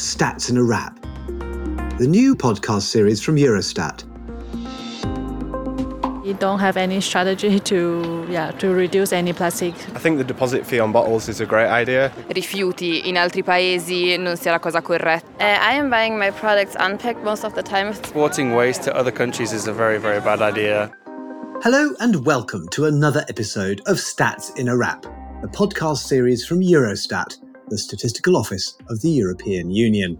Stats in a Wrap, the new podcast series from Eurostat. We don't have any strategy to, yeah, to reduce any plastic. I think the deposit fee on bottles is a great idea. rifiuti in altri paesi non sia la cosa corretta. Uh, I am buying my products unpacked most of the time. Exporting waste to other countries is a very, very bad idea. Hello and welcome to another episode of Stats in a Wrap, a podcast series from Eurostat, the statistical office of the European Union.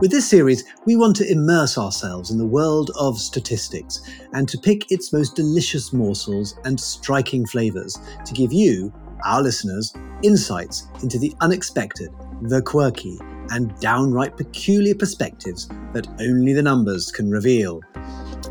With this series, we want to immerse ourselves in the world of statistics and to pick its most delicious morsels and striking flavours to give you, our listeners, insights into the unexpected, the quirky, and downright peculiar perspectives that only the numbers can reveal.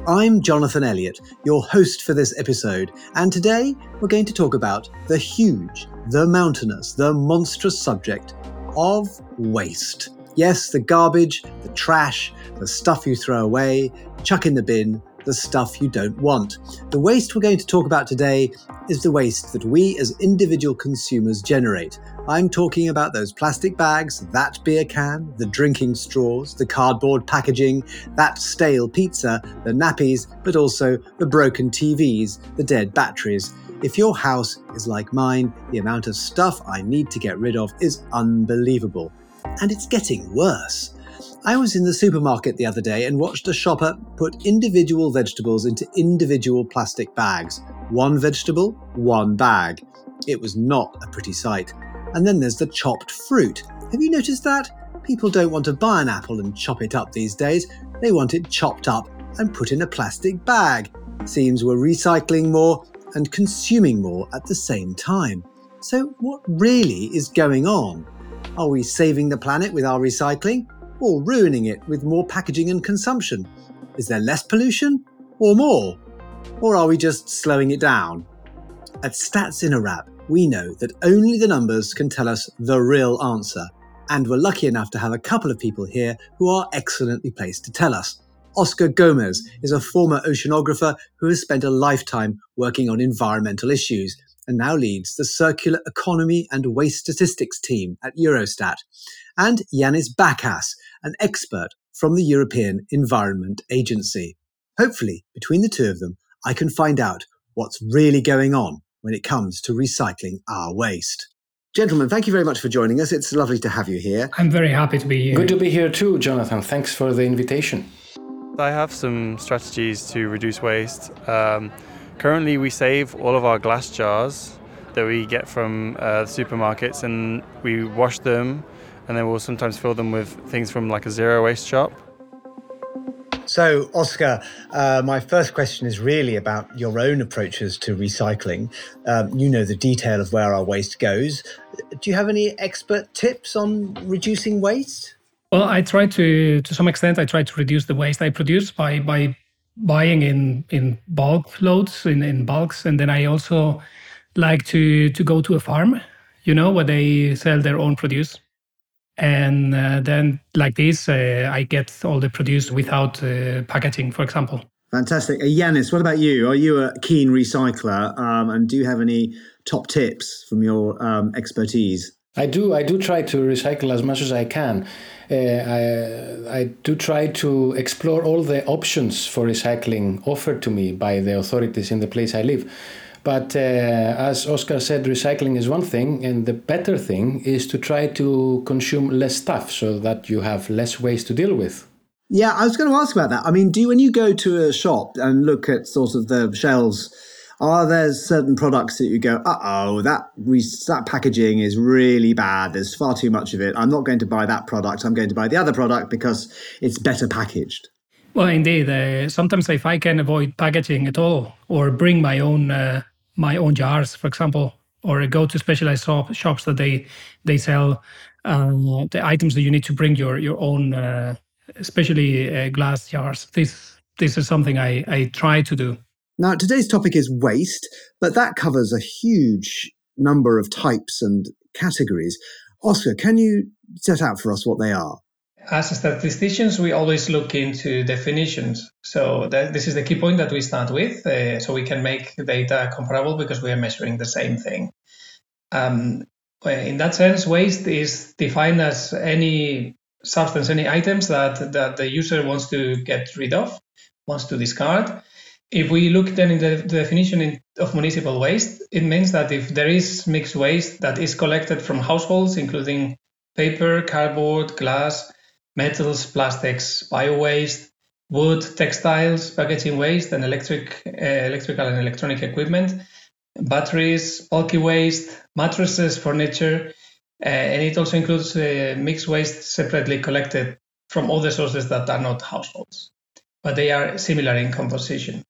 I'm Jonathan Elliott, your host for this episode, and today we're going to talk about the huge, the mountainous, the monstrous subject of waste. Yes, the garbage, the trash, the stuff you throw away, chuck in the bin, the stuff you don't want. The waste we're going to talk about today is the waste that we as individual consumers generate. I'm talking about those plastic bags, that beer can, the drinking straws, the cardboard packaging, that stale pizza, the nappies, but also the broken TVs, the dead batteries. If your house is like mine, the amount of stuff I need to get rid of is unbelievable. And it's getting worse. I was in the supermarket the other day and watched a shopper put individual vegetables into individual plastic bags. One vegetable, one bag. It was not a pretty sight. And then there's the chopped fruit. Have you noticed that? People don't want to buy an apple and chop it up these days. They want it chopped up and put in a plastic bag. Seems we're recycling more and consuming more at the same time. So, what really is going on? Are we saving the planet with our recycling? Or ruining it with more packaging and consumption? Is there less pollution or more? Or are we just slowing it down? At Stats in a Wrap, we know that only the numbers can tell us the real answer, and we're lucky enough to have a couple of people here who are excellently placed to tell us. Oscar Gomez is a former oceanographer who has spent a lifetime working on environmental issues and now leads the Circular Economy and Waste Statistics team at Eurostat. And Yanis Bakas, an expert from the European Environment Agency. Hopefully, between the two of them, I can find out what's really going on when it comes to recycling our waste. Gentlemen, thank you very much for joining us. It's lovely to have you here. I'm very happy to be here. Good to be here too, Jonathan. Thanks for the invitation. I have some strategies to reduce waste. Um, currently, we save all of our glass jars that we get from uh, supermarkets and we wash them and then we'll sometimes fill them with things from like a zero waste shop. So, Oscar, uh, my first question is really about your own approaches to recycling. Um, you know the detail of where our waste goes. Do you have any expert tips on reducing waste? Well, I try to, to some extent, I try to reduce the waste I produce by by buying in in bulk loads in, in bulks, and then I also like to to go to a farm, you know, where they sell their own produce and uh, then like this uh, i get all the produce without uh, packaging for example. Fantastic. Uh, yanis what about you? Are you a keen recycler? Um, and do you have any top tips from your um, expertise? I do i do try to recycle as much as i can. Uh, I, I do try to explore all the options for recycling offered to me by the authorities in the place i live but uh, as Oscar said, recycling is one thing, and the better thing is to try to consume less stuff so that you have less waste to deal with. Yeah, I was going to ask about that. I mean, do you, when you go to a shop and look at sort of the shelves, are there certain products that you go, uh oh, that that packaging is really bad. There's far too much of it. I'm not going to buy that product. I'm going to buy the other product because it's better packaged. Well, indeed. Uh, sometimes if I can avoid packaging at all or bring my own uh, my own jars, for example, or go to specialized shop, shops that they they sell um, the items that you need to bring your your own, uh, especially uh, glass jars. This this is something I I try to do. Now today's topic is waste, but that covers a huge number of types and categories. Oscar, can you set out for us what they are? As statisticians, we always look into definitions. So that, this is the key point that we start with, uh, so we can make data comparable because we are measuring the same thing. Um, in that sense, waste is defined as any substance, any items that, that the user wants to get rid of, wants to discard. If we look then in the, the definition in, of municipal waste, it means that if there is mixed waste that is collected from households, including paper, cardboard, glass, metals, plastics, bio waste, wood, textiles, packaging waste, and electric, uh, electrical and electronic equipment, batteries, bulky waste, mattresses, furniture, uh, and it also includes uh, mixed waste separately collected from other sources that are not households, but they are similar in composition.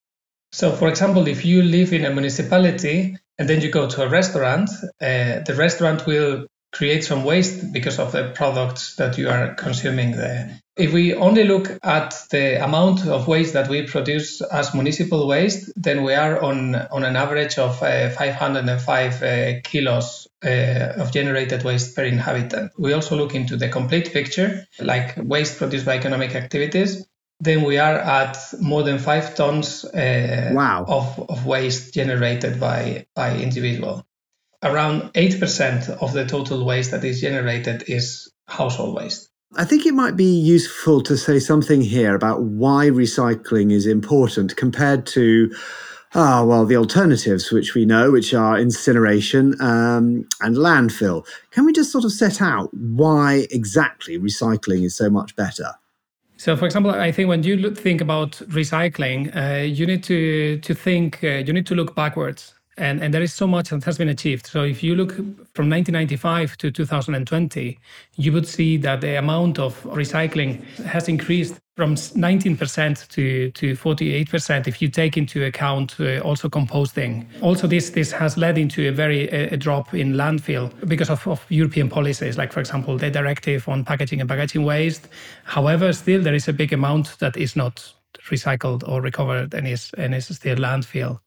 So, for example, if you live in a municipality and then you go to a restaurant, the restaurant will create some waste because of the products that you are consuming there. If we only look at the amount of waste that we produce as municipal waste, then we are on, on an average of uh, 505 uh, kilos uh, of generated waste per inhabitant. We also look into the complete picture, like waste produced by economic activities. Then we are at more than five tons uh, wow. of, of waste generated by, by individual around 8% of the total waste that is generated is household waste. I think it might be useful to say something here about why recycling is important compared to, ah, well, the alternatives which we know, which are incineration um, and landfill. Can we just sort of set out why exactly recycling is so much better? So, for example, I think when you look, think about recycling, uh, you need to to think, uh, you need to look backwards and, and there is so much that has been achieved. So if you look from 1995 to 2020, you would see that the amount of recycling has increased from 19% to, to 48% if you take into account uh, also composting. Also, this, this has led into a very a, drop in landfill because of, of European policies, like, for example, the directive on packaging and packaging waste. However, still there is a big amount that is not recycled or recovered and is, and is still landfill.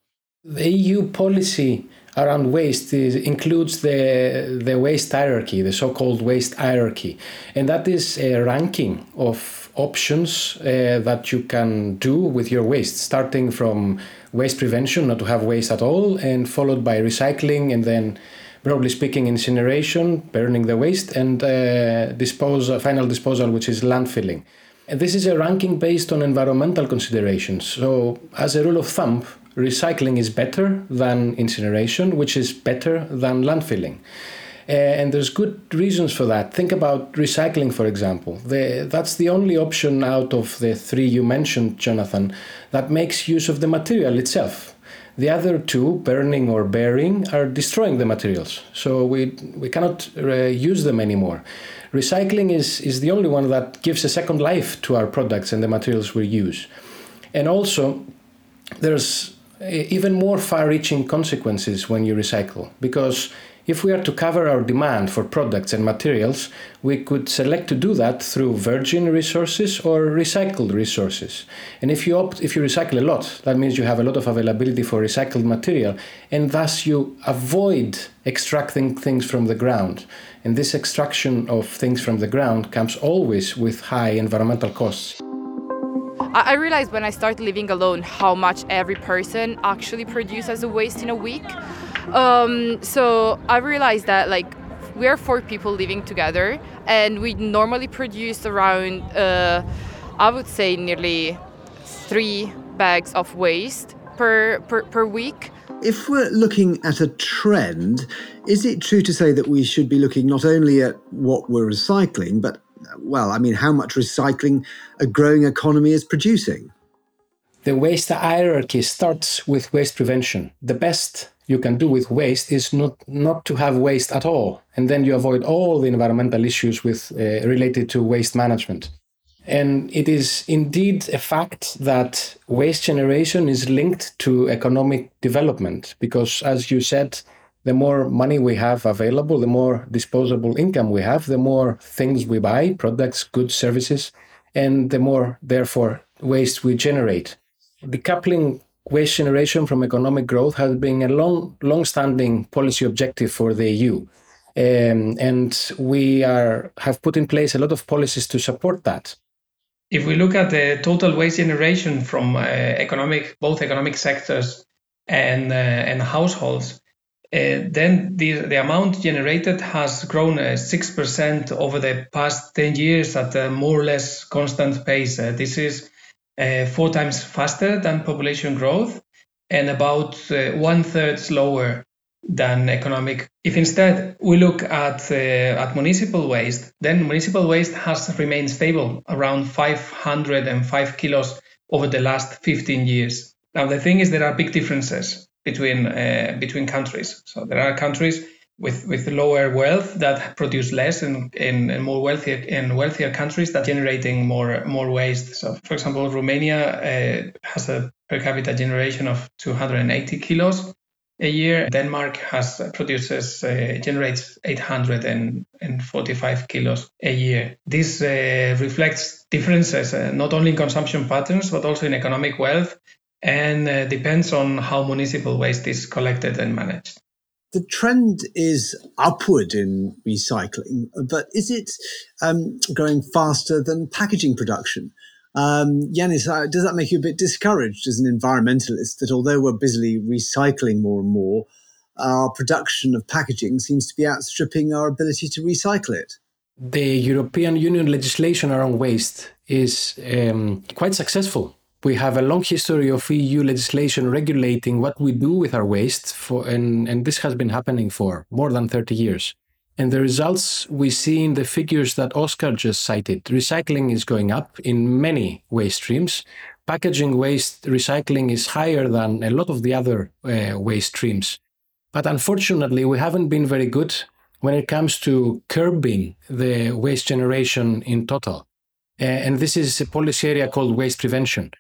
The EU policy around waste is, includes the, the waste hierarchy, the so called waste hierarchy. And that is a ranking of options uh, that you can do with your waste, starting from waste prevention, not to have waste at all, and followed by recycling, and then, broadly speaking, incineration, burning the waste, and uh, disposal, final disposal, which is landfilling. And this is a ranking based on environmental considerations. So, as a rule of thumb, recycling is better than incineration, which is better than landfilling. Uh, and there's good reasons for that. Think about recycling, for example. The, that's the only option out of the three you mentioned, Jonathan, that makes use of the material itself. The other two, burning or burying, are destroying the materials. So we, we cannot uh, use them anymore. Recycling is, is the only one that gives a second life to our products and the materials we use. And also, there's even more far reaching consequences when you recycle. Because if we are to cover our demand for products and materials, we could select to do that through virgin resources or recycled resources. And if you opt, if you recycle a lot, that means you have a lot of availability for recycled material, and thus you avoid extracting things from the ground. And this extraction of things from the ground comes always with high environmental costs. I realized when I started living alone how much every person actually produces a waste in a week. Um, so I realized that like we are four people living together, and we normally produce around, uh, I would say, nearly three bags of waste per, per, per week. If we're looking at a trend, is it true to say that we should be looking not only at what we're recycling, but well, I mean, how much recycling a growing economy is producing? The waste hierarchy starts with waste prevention. The best you can do with waste is not, not to have waste at all. And then you avoid all the environmental issues with, uh, related to waste management. And it is indeed a fact that waste generation is linked to economic development because, as you said, the more money we have available, the more disposable income we have, the more things we buy, products, goods, services, and the more, therefore, waste we generate. Decoupling waste generation from economic growth has been a long, long-standing policy objective for the EU. Um, and we are have put in place a lot of policies to support that. If we look at the total waste generation from uh, economic, both economic sectors and uh, and households, uh, then the, the amount generated has grown uh, 6% over the past 10 years at a more or less constant pace. Uh, this is uh, four times faster than population growth and about uh, one third slower than economic. If instead we look at uh, at municipal waste, then municipal waste has remained stable around 505 kilos over the last 15 years. Now the thing is there are big differences between uh, between countries. So there are countries with, with lower wealth that produce less and in more wealthier in wealthier countries that generating more more waste. So for example, Romania uh, has a per capita generation of 280 kilos a year. Denmark has uh, produces uh, generates 845 kilos a year. This uh, reflects differences uh, not only in consumption patterns but also in economic wealth and uh, depends on how municipal waste is collected and managed. The trend is upward in recycling, but is it um, going faster than packaging production? Um, Yanis, uh, does that make you a bit discouraged as an environmentalist that although we're busily recycling more and more, our production of packaging seems to be outstripping our ability to recycle it? The European Union legislation around waste is um, quite successful we have a long history of EU legislation regulating what we do with our waste, for, and, and this has been happening for more than 30 years. And the results we see in the figures that Oscar just cited. Recycling is going up in many waste streams. Packaging waste recycling is higher than a lot of the other uh, waste streams. But unfortunately, we haven't been very good when it comes to curbing the waste generation in total. Uh, and this is a policy area called waste prevention.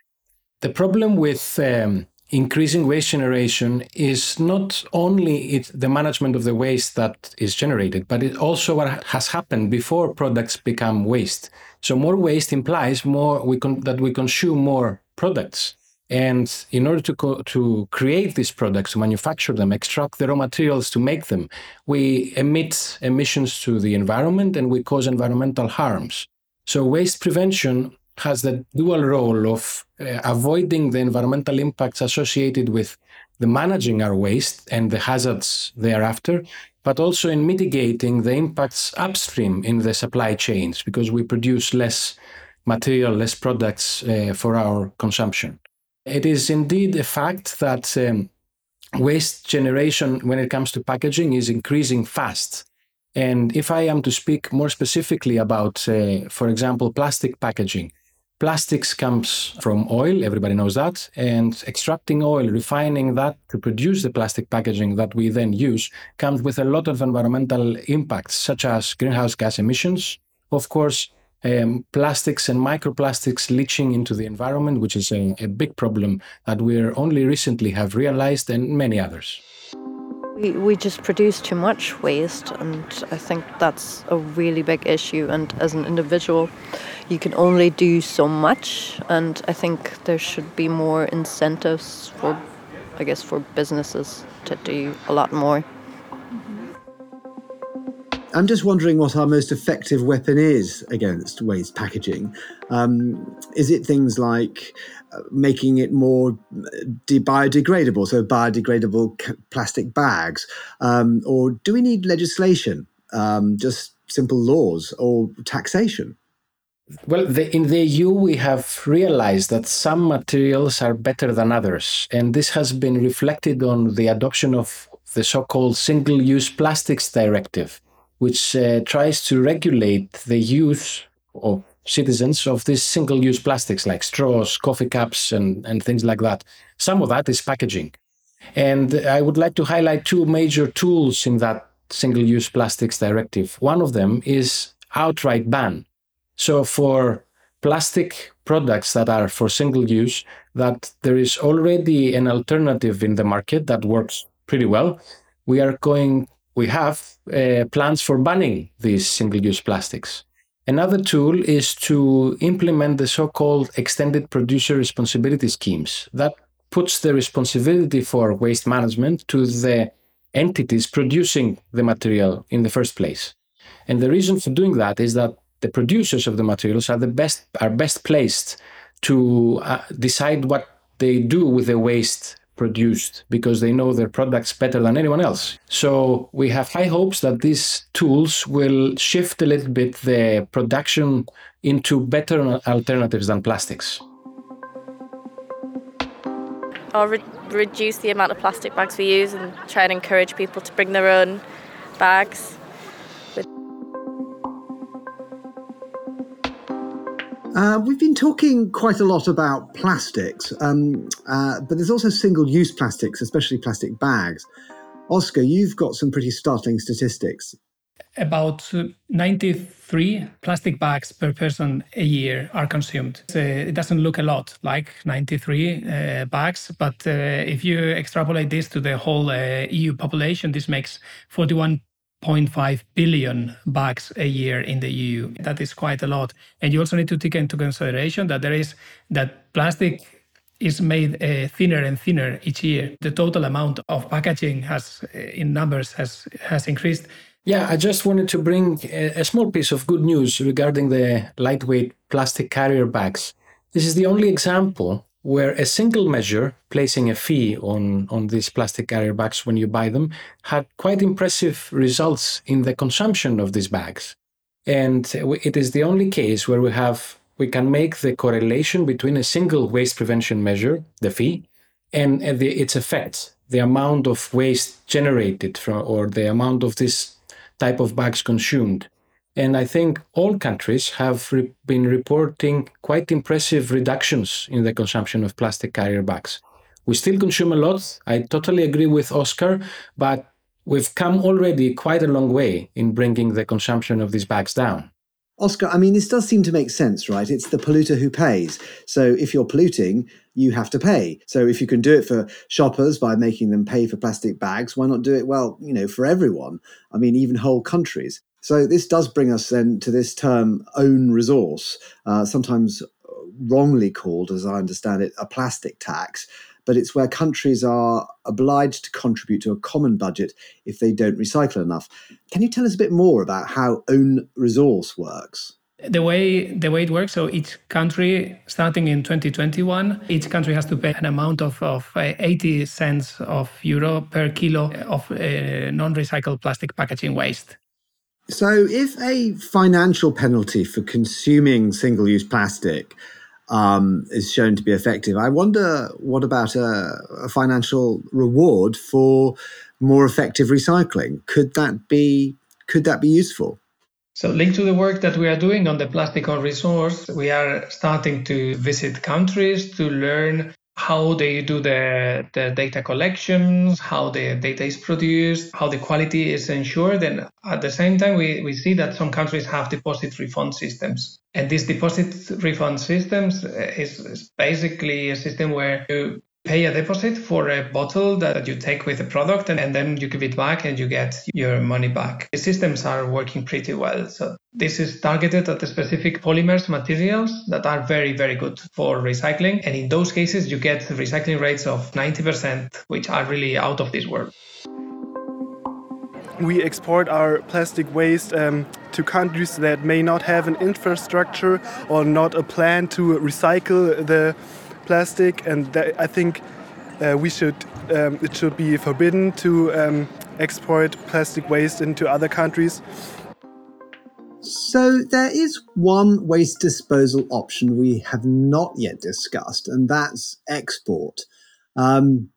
The problem with um, increasing waste generation is not only it, the management of the waste that is generated, but it also what has happened before products become waste. So more waste implies more we con- that we consume more products. And in order to, co- to create these products, to manufacture them, extract the raw materials to make them, we emit emissions to the environment and we cause environmental harms. So waste prevention has the dual role of uh, avoiding the environmental impacts associated with the managing our waste and the hazards thereafter, but also in mitigating the impacts upstream in the supply chains because we produce less material, less products uh, for our consumption. It is indeed a fact that um, waste generation when it comes to packaging is increasing fast. And if I am to speak more specifically about, uh, for example, plastic packaging, Plastics comes from oil, everybody knows that, and extracting oil, refining that to produce the plastic packaging that we then use comes with a lot of environmental impacts, such as greenhouse gas emissions, of course, um, plastics and microplastics leaching into the environment, which is a, a big problem that we only recently have realized, and many others. We, we just produce too much waste, and I think that's a really big issue. And as an individual, you can only do so much, and I think there should be more incentives for, I guess, for businesses to do a lot more. I'm just wondering what our most effective weapon is against waste packaging. Um, is it things like uh, making it more de- biodegradable, so biodegradable c- plastic bags? Um, or do we need legislation, um, just simple laws or taxation? Well, the, in the EU, we have realized that some materials are better than others. And this has been reflected on the adoption of the so called Single Use Plastics Directive, which uh, tries to regulate the use of citizens of these single use plastics like straws, coffee cups, and, and things like that. Some of that is packaging. And I would like to highlight two major tools in that single use plastics directive. One of them is outright ban so for plastic products that are for single use, that there is already an alternative in the market that works pretty well. We are going, we have uh, plans for banning these single use plastics. Another tool is to implement the so called extended producer responsibility schemes. That puts the responsibility for waste management to the entities producing the material in the first place. And the reason for doing that is that the producers of the materials are the best are best placed to uh, decide what they do with the waste produced because they know their products better than anyone else. So we have high hopes that these tools will shift a little bit the production into better alternatives than plastics. Or re- reduce the amount of plastic bags we use and try and encourage people to bring their own bags. Uh, we've been talking quite a lot about plastics, um, uh, but there's also single use plastics, especially plastic bags. Oscar, you've got some pretty startling statistics. About uh, 93 plastic bags per person a year are consumed. Uh, it doesn't look a lot like 93 uh, bags, but uh, if you extrapolate this to the whole uh, EU population, this makes 41 0.5 billion bags a year in the EU. That is quite a lot. And you also need to take into consideration that there is that plastic is made uh, thinner and thinner each year. The total amount of packaging has, uh, in numbers, has has increased. Yeah, I just wanted to bring a, a small piece of good news regarding the lightweight plastic carrier bags. This is the only example where a single measure, placing a fee on, on these plastic carrier bags when you buy them, had quite impressive results in the consumption of these bags. And it is the only case where we have we can make the correlation between a single waste prevention measure, the fee, and, the, its effects, the amount of waste generated from, or the amount of this type of bags consumed. And I think all countries have re- been reporting quite impressive reductions in the consumption of plastic carrier bags. We still consume a lot. I totally agree with Oscar, but we've come already quite a long way in bringing the consumption of these bags down. Oscar, I mean, this does seem to make sense, right? It's the polluter who pays. So if you're polluting, you have to pay. So if you can do it for shoppers by making them pay for plastic bags, why not do it, well, you know, for everyone? I mean, even whole countries. So this does bring us then to this term own resource, uh, sometimes wrongly called, as I understand it, a plastic tax. But it's where countries are obliged to contribute to a common budget if they don't recycle enough. Can you tell us a bit more about how own resource works? the way the way it works so each country starting in 2021 each country has to pay an amount of, of uh, 80 cents of euro per kilo of uh, non-recycled plastic packaging waste so, if a financial penalty for consuming single use plastic um, is shown to be effective, I wonder what about a, a, financial reward for more effective recycling? Could that be could that be useful? So, linked to the work that we are doing on the plastic own resource, we are starting to visit countries to learn how they do the, the data collections, how the data is produced, how the quality is ensured. And at the same time, we, we see that some countries have deposit refund systems. And these deposit refund systems eh, is, is basically a system where you pay a deposit for a bottle that you take with a product and, and, then you give it back and you get your money back. The systems are working pretty well. So this is targeted at specific polymers materials that are very, very good for recycling. And in those cases, you get recycling rates of 90%, which are really out of this world. We export our plastic waste um, to countries that may not have an infrastructure or not a plan to recycle the plastic, and that, I think uh, we should um, it should be forbidden to um, export plastic waste into other countries. So there is one waste disposal option we have not yet discussed, and that's export. Um,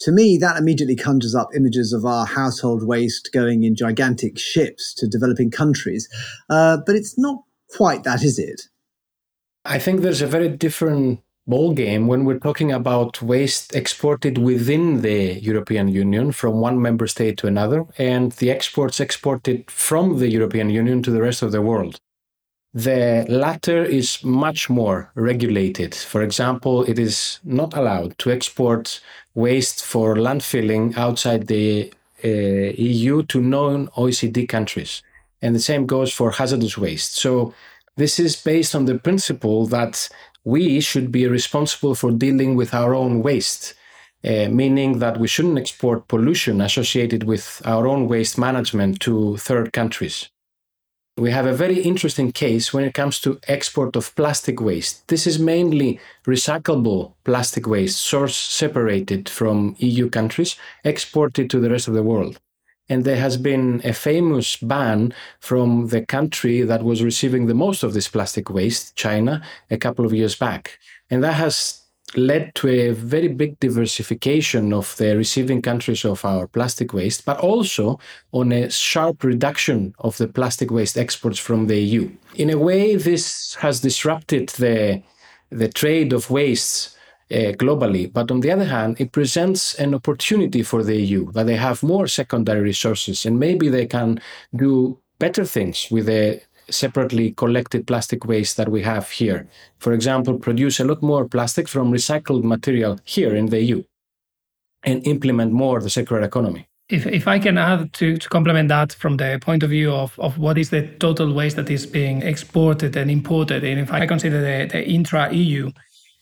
to me, that immediately conjures up images of our household waste going in gigantic ships to developing countries, uh, but it's not quite that, is it? I think there's a very different ball game when we're talking about waste exported within the European Union from one member state to another and the exports exported from the European Union to the rest of the world. The latter is much more regulated. For example, it is not allowed to export waste for landfilling outside the uh, EU to non OECD countries. And the same goes for hazardous waste. So, this is based on the principle that we should be responsible for dealing with our own waste, uh, meaning that we shouldn't export pollution associated with our own waste management to third countries. We have a very interesting case when it comes to export of plastic waste. This is mainly recyclable plastic waste, source separated from EU countries, exported to the rest of the world. And there has been a famous ban from the country that was receiving the most of this plastic waste, China, a couple of years back. And that has led to a very big diversification of the receiving countries of our plastic waste, but also on a sharp reduction of the plastic waste exports from the EU. In a way, this has disrupted the, the trade of wastes Uh, globally. But on the other hand, it presents an opportunity for the EU that they have more secondary resources and maybe they can do better things with the separately collected plastic waste that we have here. For example, produce a lot more plastic from recycled material here in the EU and implement more the circular economy. If, if I can add to, to complement that from the point of view of, of what is the total waste that is being exported and imported, and if I consider the, the intra EU,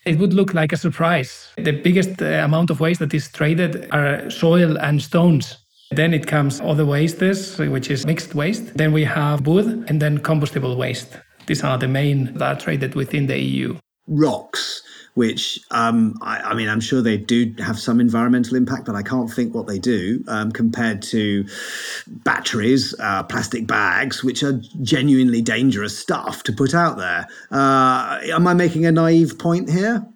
it would look like a surprise. The biggest uh, amount of waste that is traded are soil and stones. Then it comes other wastes, which is mixed waste. Then we have wood and then combustible waste. These are the main that are traded within the EU. Rocks, which um, I, I, mean, I'm sure they do have some environmental impact, but I can't think what they do um, compared to batteries, uh, plastic bags, which are genuinely dangerous stuff to put out there. Uh, am I making a naive point here?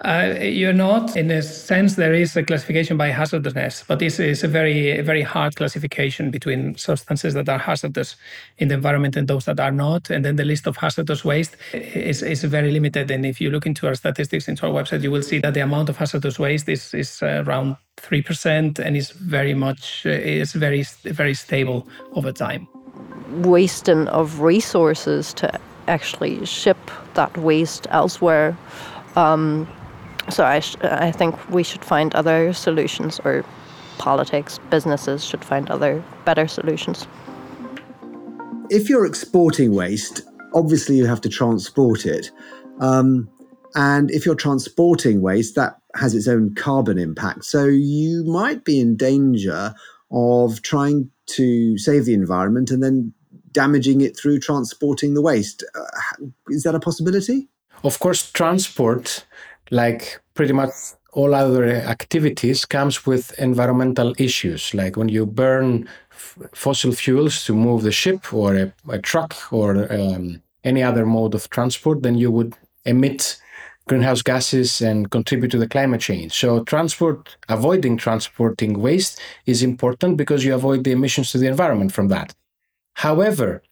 Uh, you're not. In a sense, there is a classification by hazardousness, but this is a very, very hard classification between substances that are hazardous in the environment and those that are not. And then the list of hazardous waste is, is very limited. And if you look into our statistics into our website, you will see that the amount of hazardous waste is, is around 3% and is very much, is very, very stable over time. Wasting of resources to actually ship that waste elsewhere. Um, so I, sh- I think we should find other solutions, or politics, businesses should find other better solutions. If you're exporting waste, obviously you have to transport it. Um, and if you're transporting waste, that has its own carbon impact. So you might be in danger of trying to save the environment and then damaging it through transporting the waste. Uh, is that a possibility? Of course, transport like pretty much all other activities comes with environmental issues. Like when you burn f- fossil fuels to move the ship or a, a truck or um, any other mode of transport then you would emit greenhouse gases and contribute to the climate change. So transport avoiding transporting waste is important because you avoid the emissions to the environment from that. However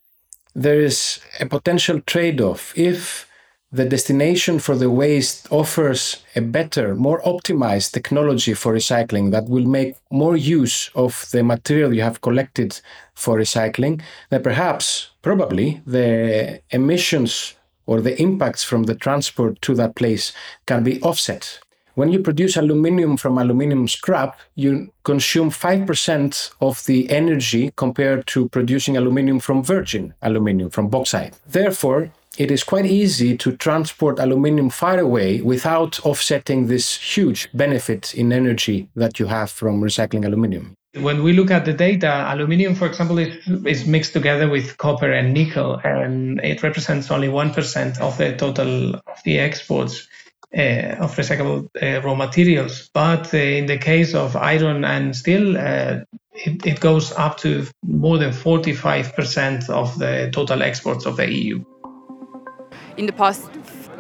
there is a potential trade-off. If the destination for the waste offers a better, more optimized technology for recycling that will make more use of the material you have collected for recycling, then perhaps, probably, the emissions or the impacts from the transport to that place can be offset. When you produce aluminium from aluminium scrap, you consume 5% of the energy compared to producing aluminium from virgin aluminium, from bauxite. Therefore, it is quite easy to transport aluminium far away without offsetting this huge benefit in energy that you have from recycling aluminium. When we look at the data, aluminium, for example, is, is mixed together with copper and nickel, and it represents only 1% of the total of the exports. Uh, of recyclable uh, raw materials. But uh, in the case of iron and steel, uh, it, it goes up to more than 45% of the total exports of the EU in the past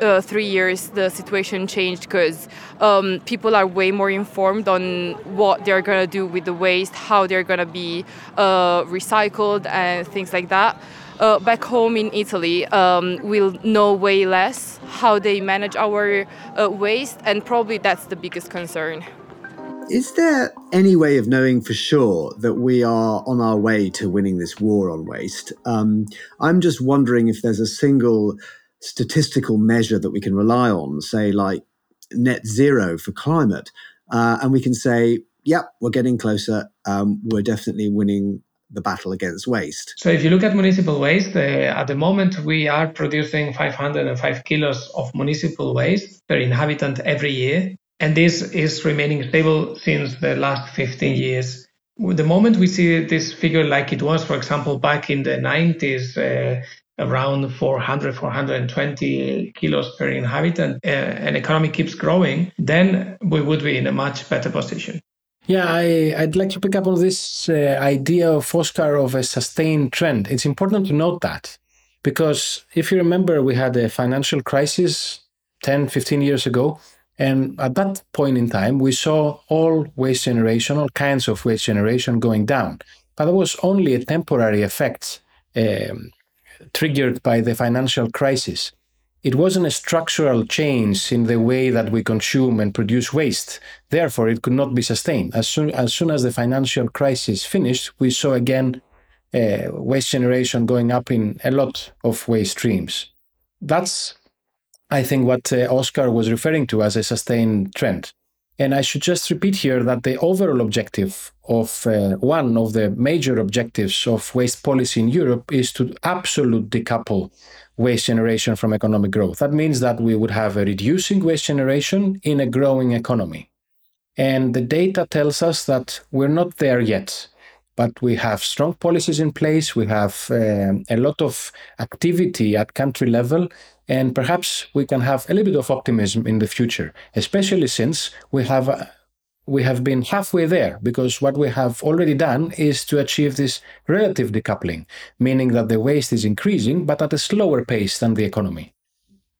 uh, three years, the situation changed because um, people are way more informed on what they're gonna do with the waste, how they're gonna be uh, recycled, and things like that. Uh, back home in Italy, um, we'll know way less how they manage our uh, waste, and probably that's the biggest concern. Is there any way of knowing for sure that we are on our way to winning this war on waste? Um, I'm just wondering if there's a single statistical measure that we can rely on, say like net zero for climate, uh, and we can say, yep, we're getting closer. Um, we're definitely winning the battle against waste. So, if you look at municipal waste, uh, at the moment we are producing 505 kilos of municipal waste per inhabitant every year. And this is remaining stable since the last 15 years. the moment we see this figure like it was, for example, back in the 90s, uh, around 400, 420 kilos per inhabitant, uh, and economy keeps growing, then we would be in a much better position. Yeah, I, would like to pick up on this uh, idea of Oscar of a sustained trend. It's important to note that because if you remember, we had a financial crisis 10, 15 years ago. And at that point in time, we saw all waste generation, all kinds of waste generation going down. But that was only a temporary effect um, triggered by the financial crisis. It wasn't a structural change in the way that we consume and produce waste. Therefore, it could not be sustained. As soon as, soon as the financial crisis finished, we saw again uh, waste generation going up in a lot of waste streams. That's, I think, what uh, Oscar was referring to as a sustained trend. And I should just repeat here that the overall objective of uh, one of the major objectives of waste policy in Europe is to absolutely decouple waste generation from economic growth. That means that we would have a reducing waste generation in a growing economy. And the data tells us that we're not there yet, but we have strong policies in place. We have uh, a lot of activity at country level and perhaps we can have a little bit of optimism in the future, especially since we have uh, we have been halfway there because what we have already done is to achieve this relative decoupling, meaning that the waste is increasing but at a slower pace than the economy.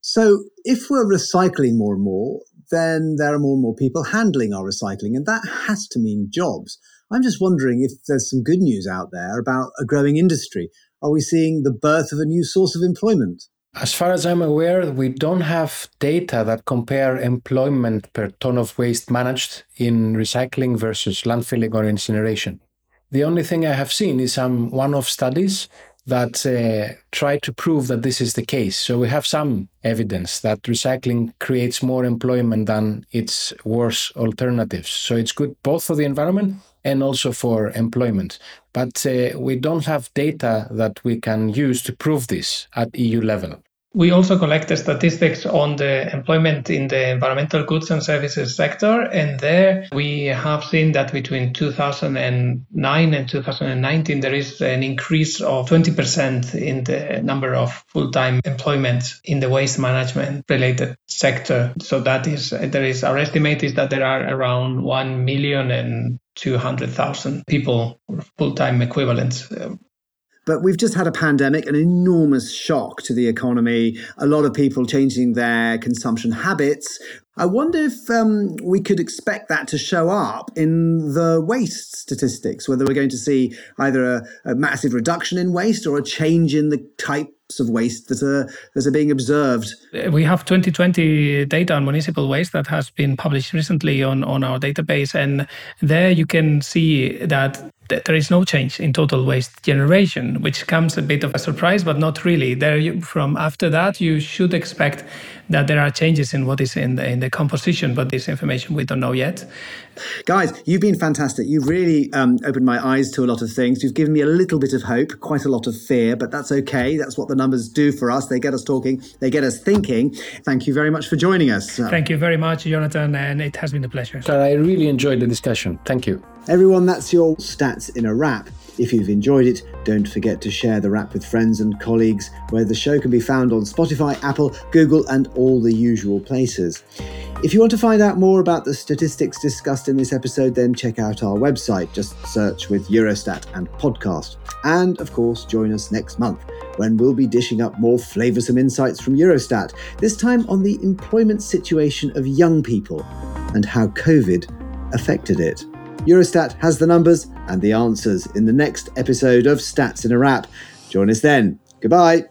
So, if we're recycling more and more, then there are more and more people handling our recycling, and that has to mean jobs. I'm just wondering if there's some good news out there about a growing industry. Are we seeing the birth of a new source of employment? As far as I'm aware, we don't have data that compare employment per ton of waste managed in recycling versus landfilling or incineration. The only thing I have seen is some one off studies that uh, try to prove that this is the case. So we have some evidence that recycling creates more employment than its worse alternatives. So it's good both for the environment and also for employment. But uh, we don't have data that we can use to prove this at EU level. We also collect statistics on the employment in the environmental goods and services sector. And there we have seen that between 2009 and 2019, there is an increase of 20% in the number of full-time employment in the waste management related sector. So that is, there is, our estimate is that there are around 1 million and 200,000 people, full time equivalents, but we've just had a pandemic, an enormous shock to the economy, a lot of people changing their consumption habits. I wonder if um, we could expect that to show up in the waste statistics, whether we're going to see either a, a massive reduction in waste or a change in the types of waste that are, that are being observed. We have 2020 data on municipal waste that has been published recently on, on our database. And there you can see that there is no change in total waste generation, which comes a bit of a surprise, but not really. There, you, from after that, you should expect that there are changes in what is in the, in the composition, but this information we don't know yet. Guys, you've been fantastic. You've really um, opened my eyes to a lot of things. You've given me a little bit of hope, quite a lot of fear, but that's okay. That's what the numbers do for us. They get us talking, they get us thinking. Thank you very much for joining us. Thank you very much, Jonathan, and it has been a pleasure. I really enjoyed the discussion. Thank you. Everyone, that's your stats in a wrap. If you've enjoyed it, don't forget to share the wrap with friends and colleagues, where the show can be found on Spotify, Apple, Google, and all the usual places. If you want to find out more about the statistics discussed in this episode, then check out our website. Just search with Eurostat and podcast. And of course, join us next month when we'll be dishing up more flavoursome insights from Eurostat, this time on the employment situation of young people and how COVID affected it. Eurostat has the numbers and the answers in the next episode of Stats in a Wrap. Join us then. Goodbye.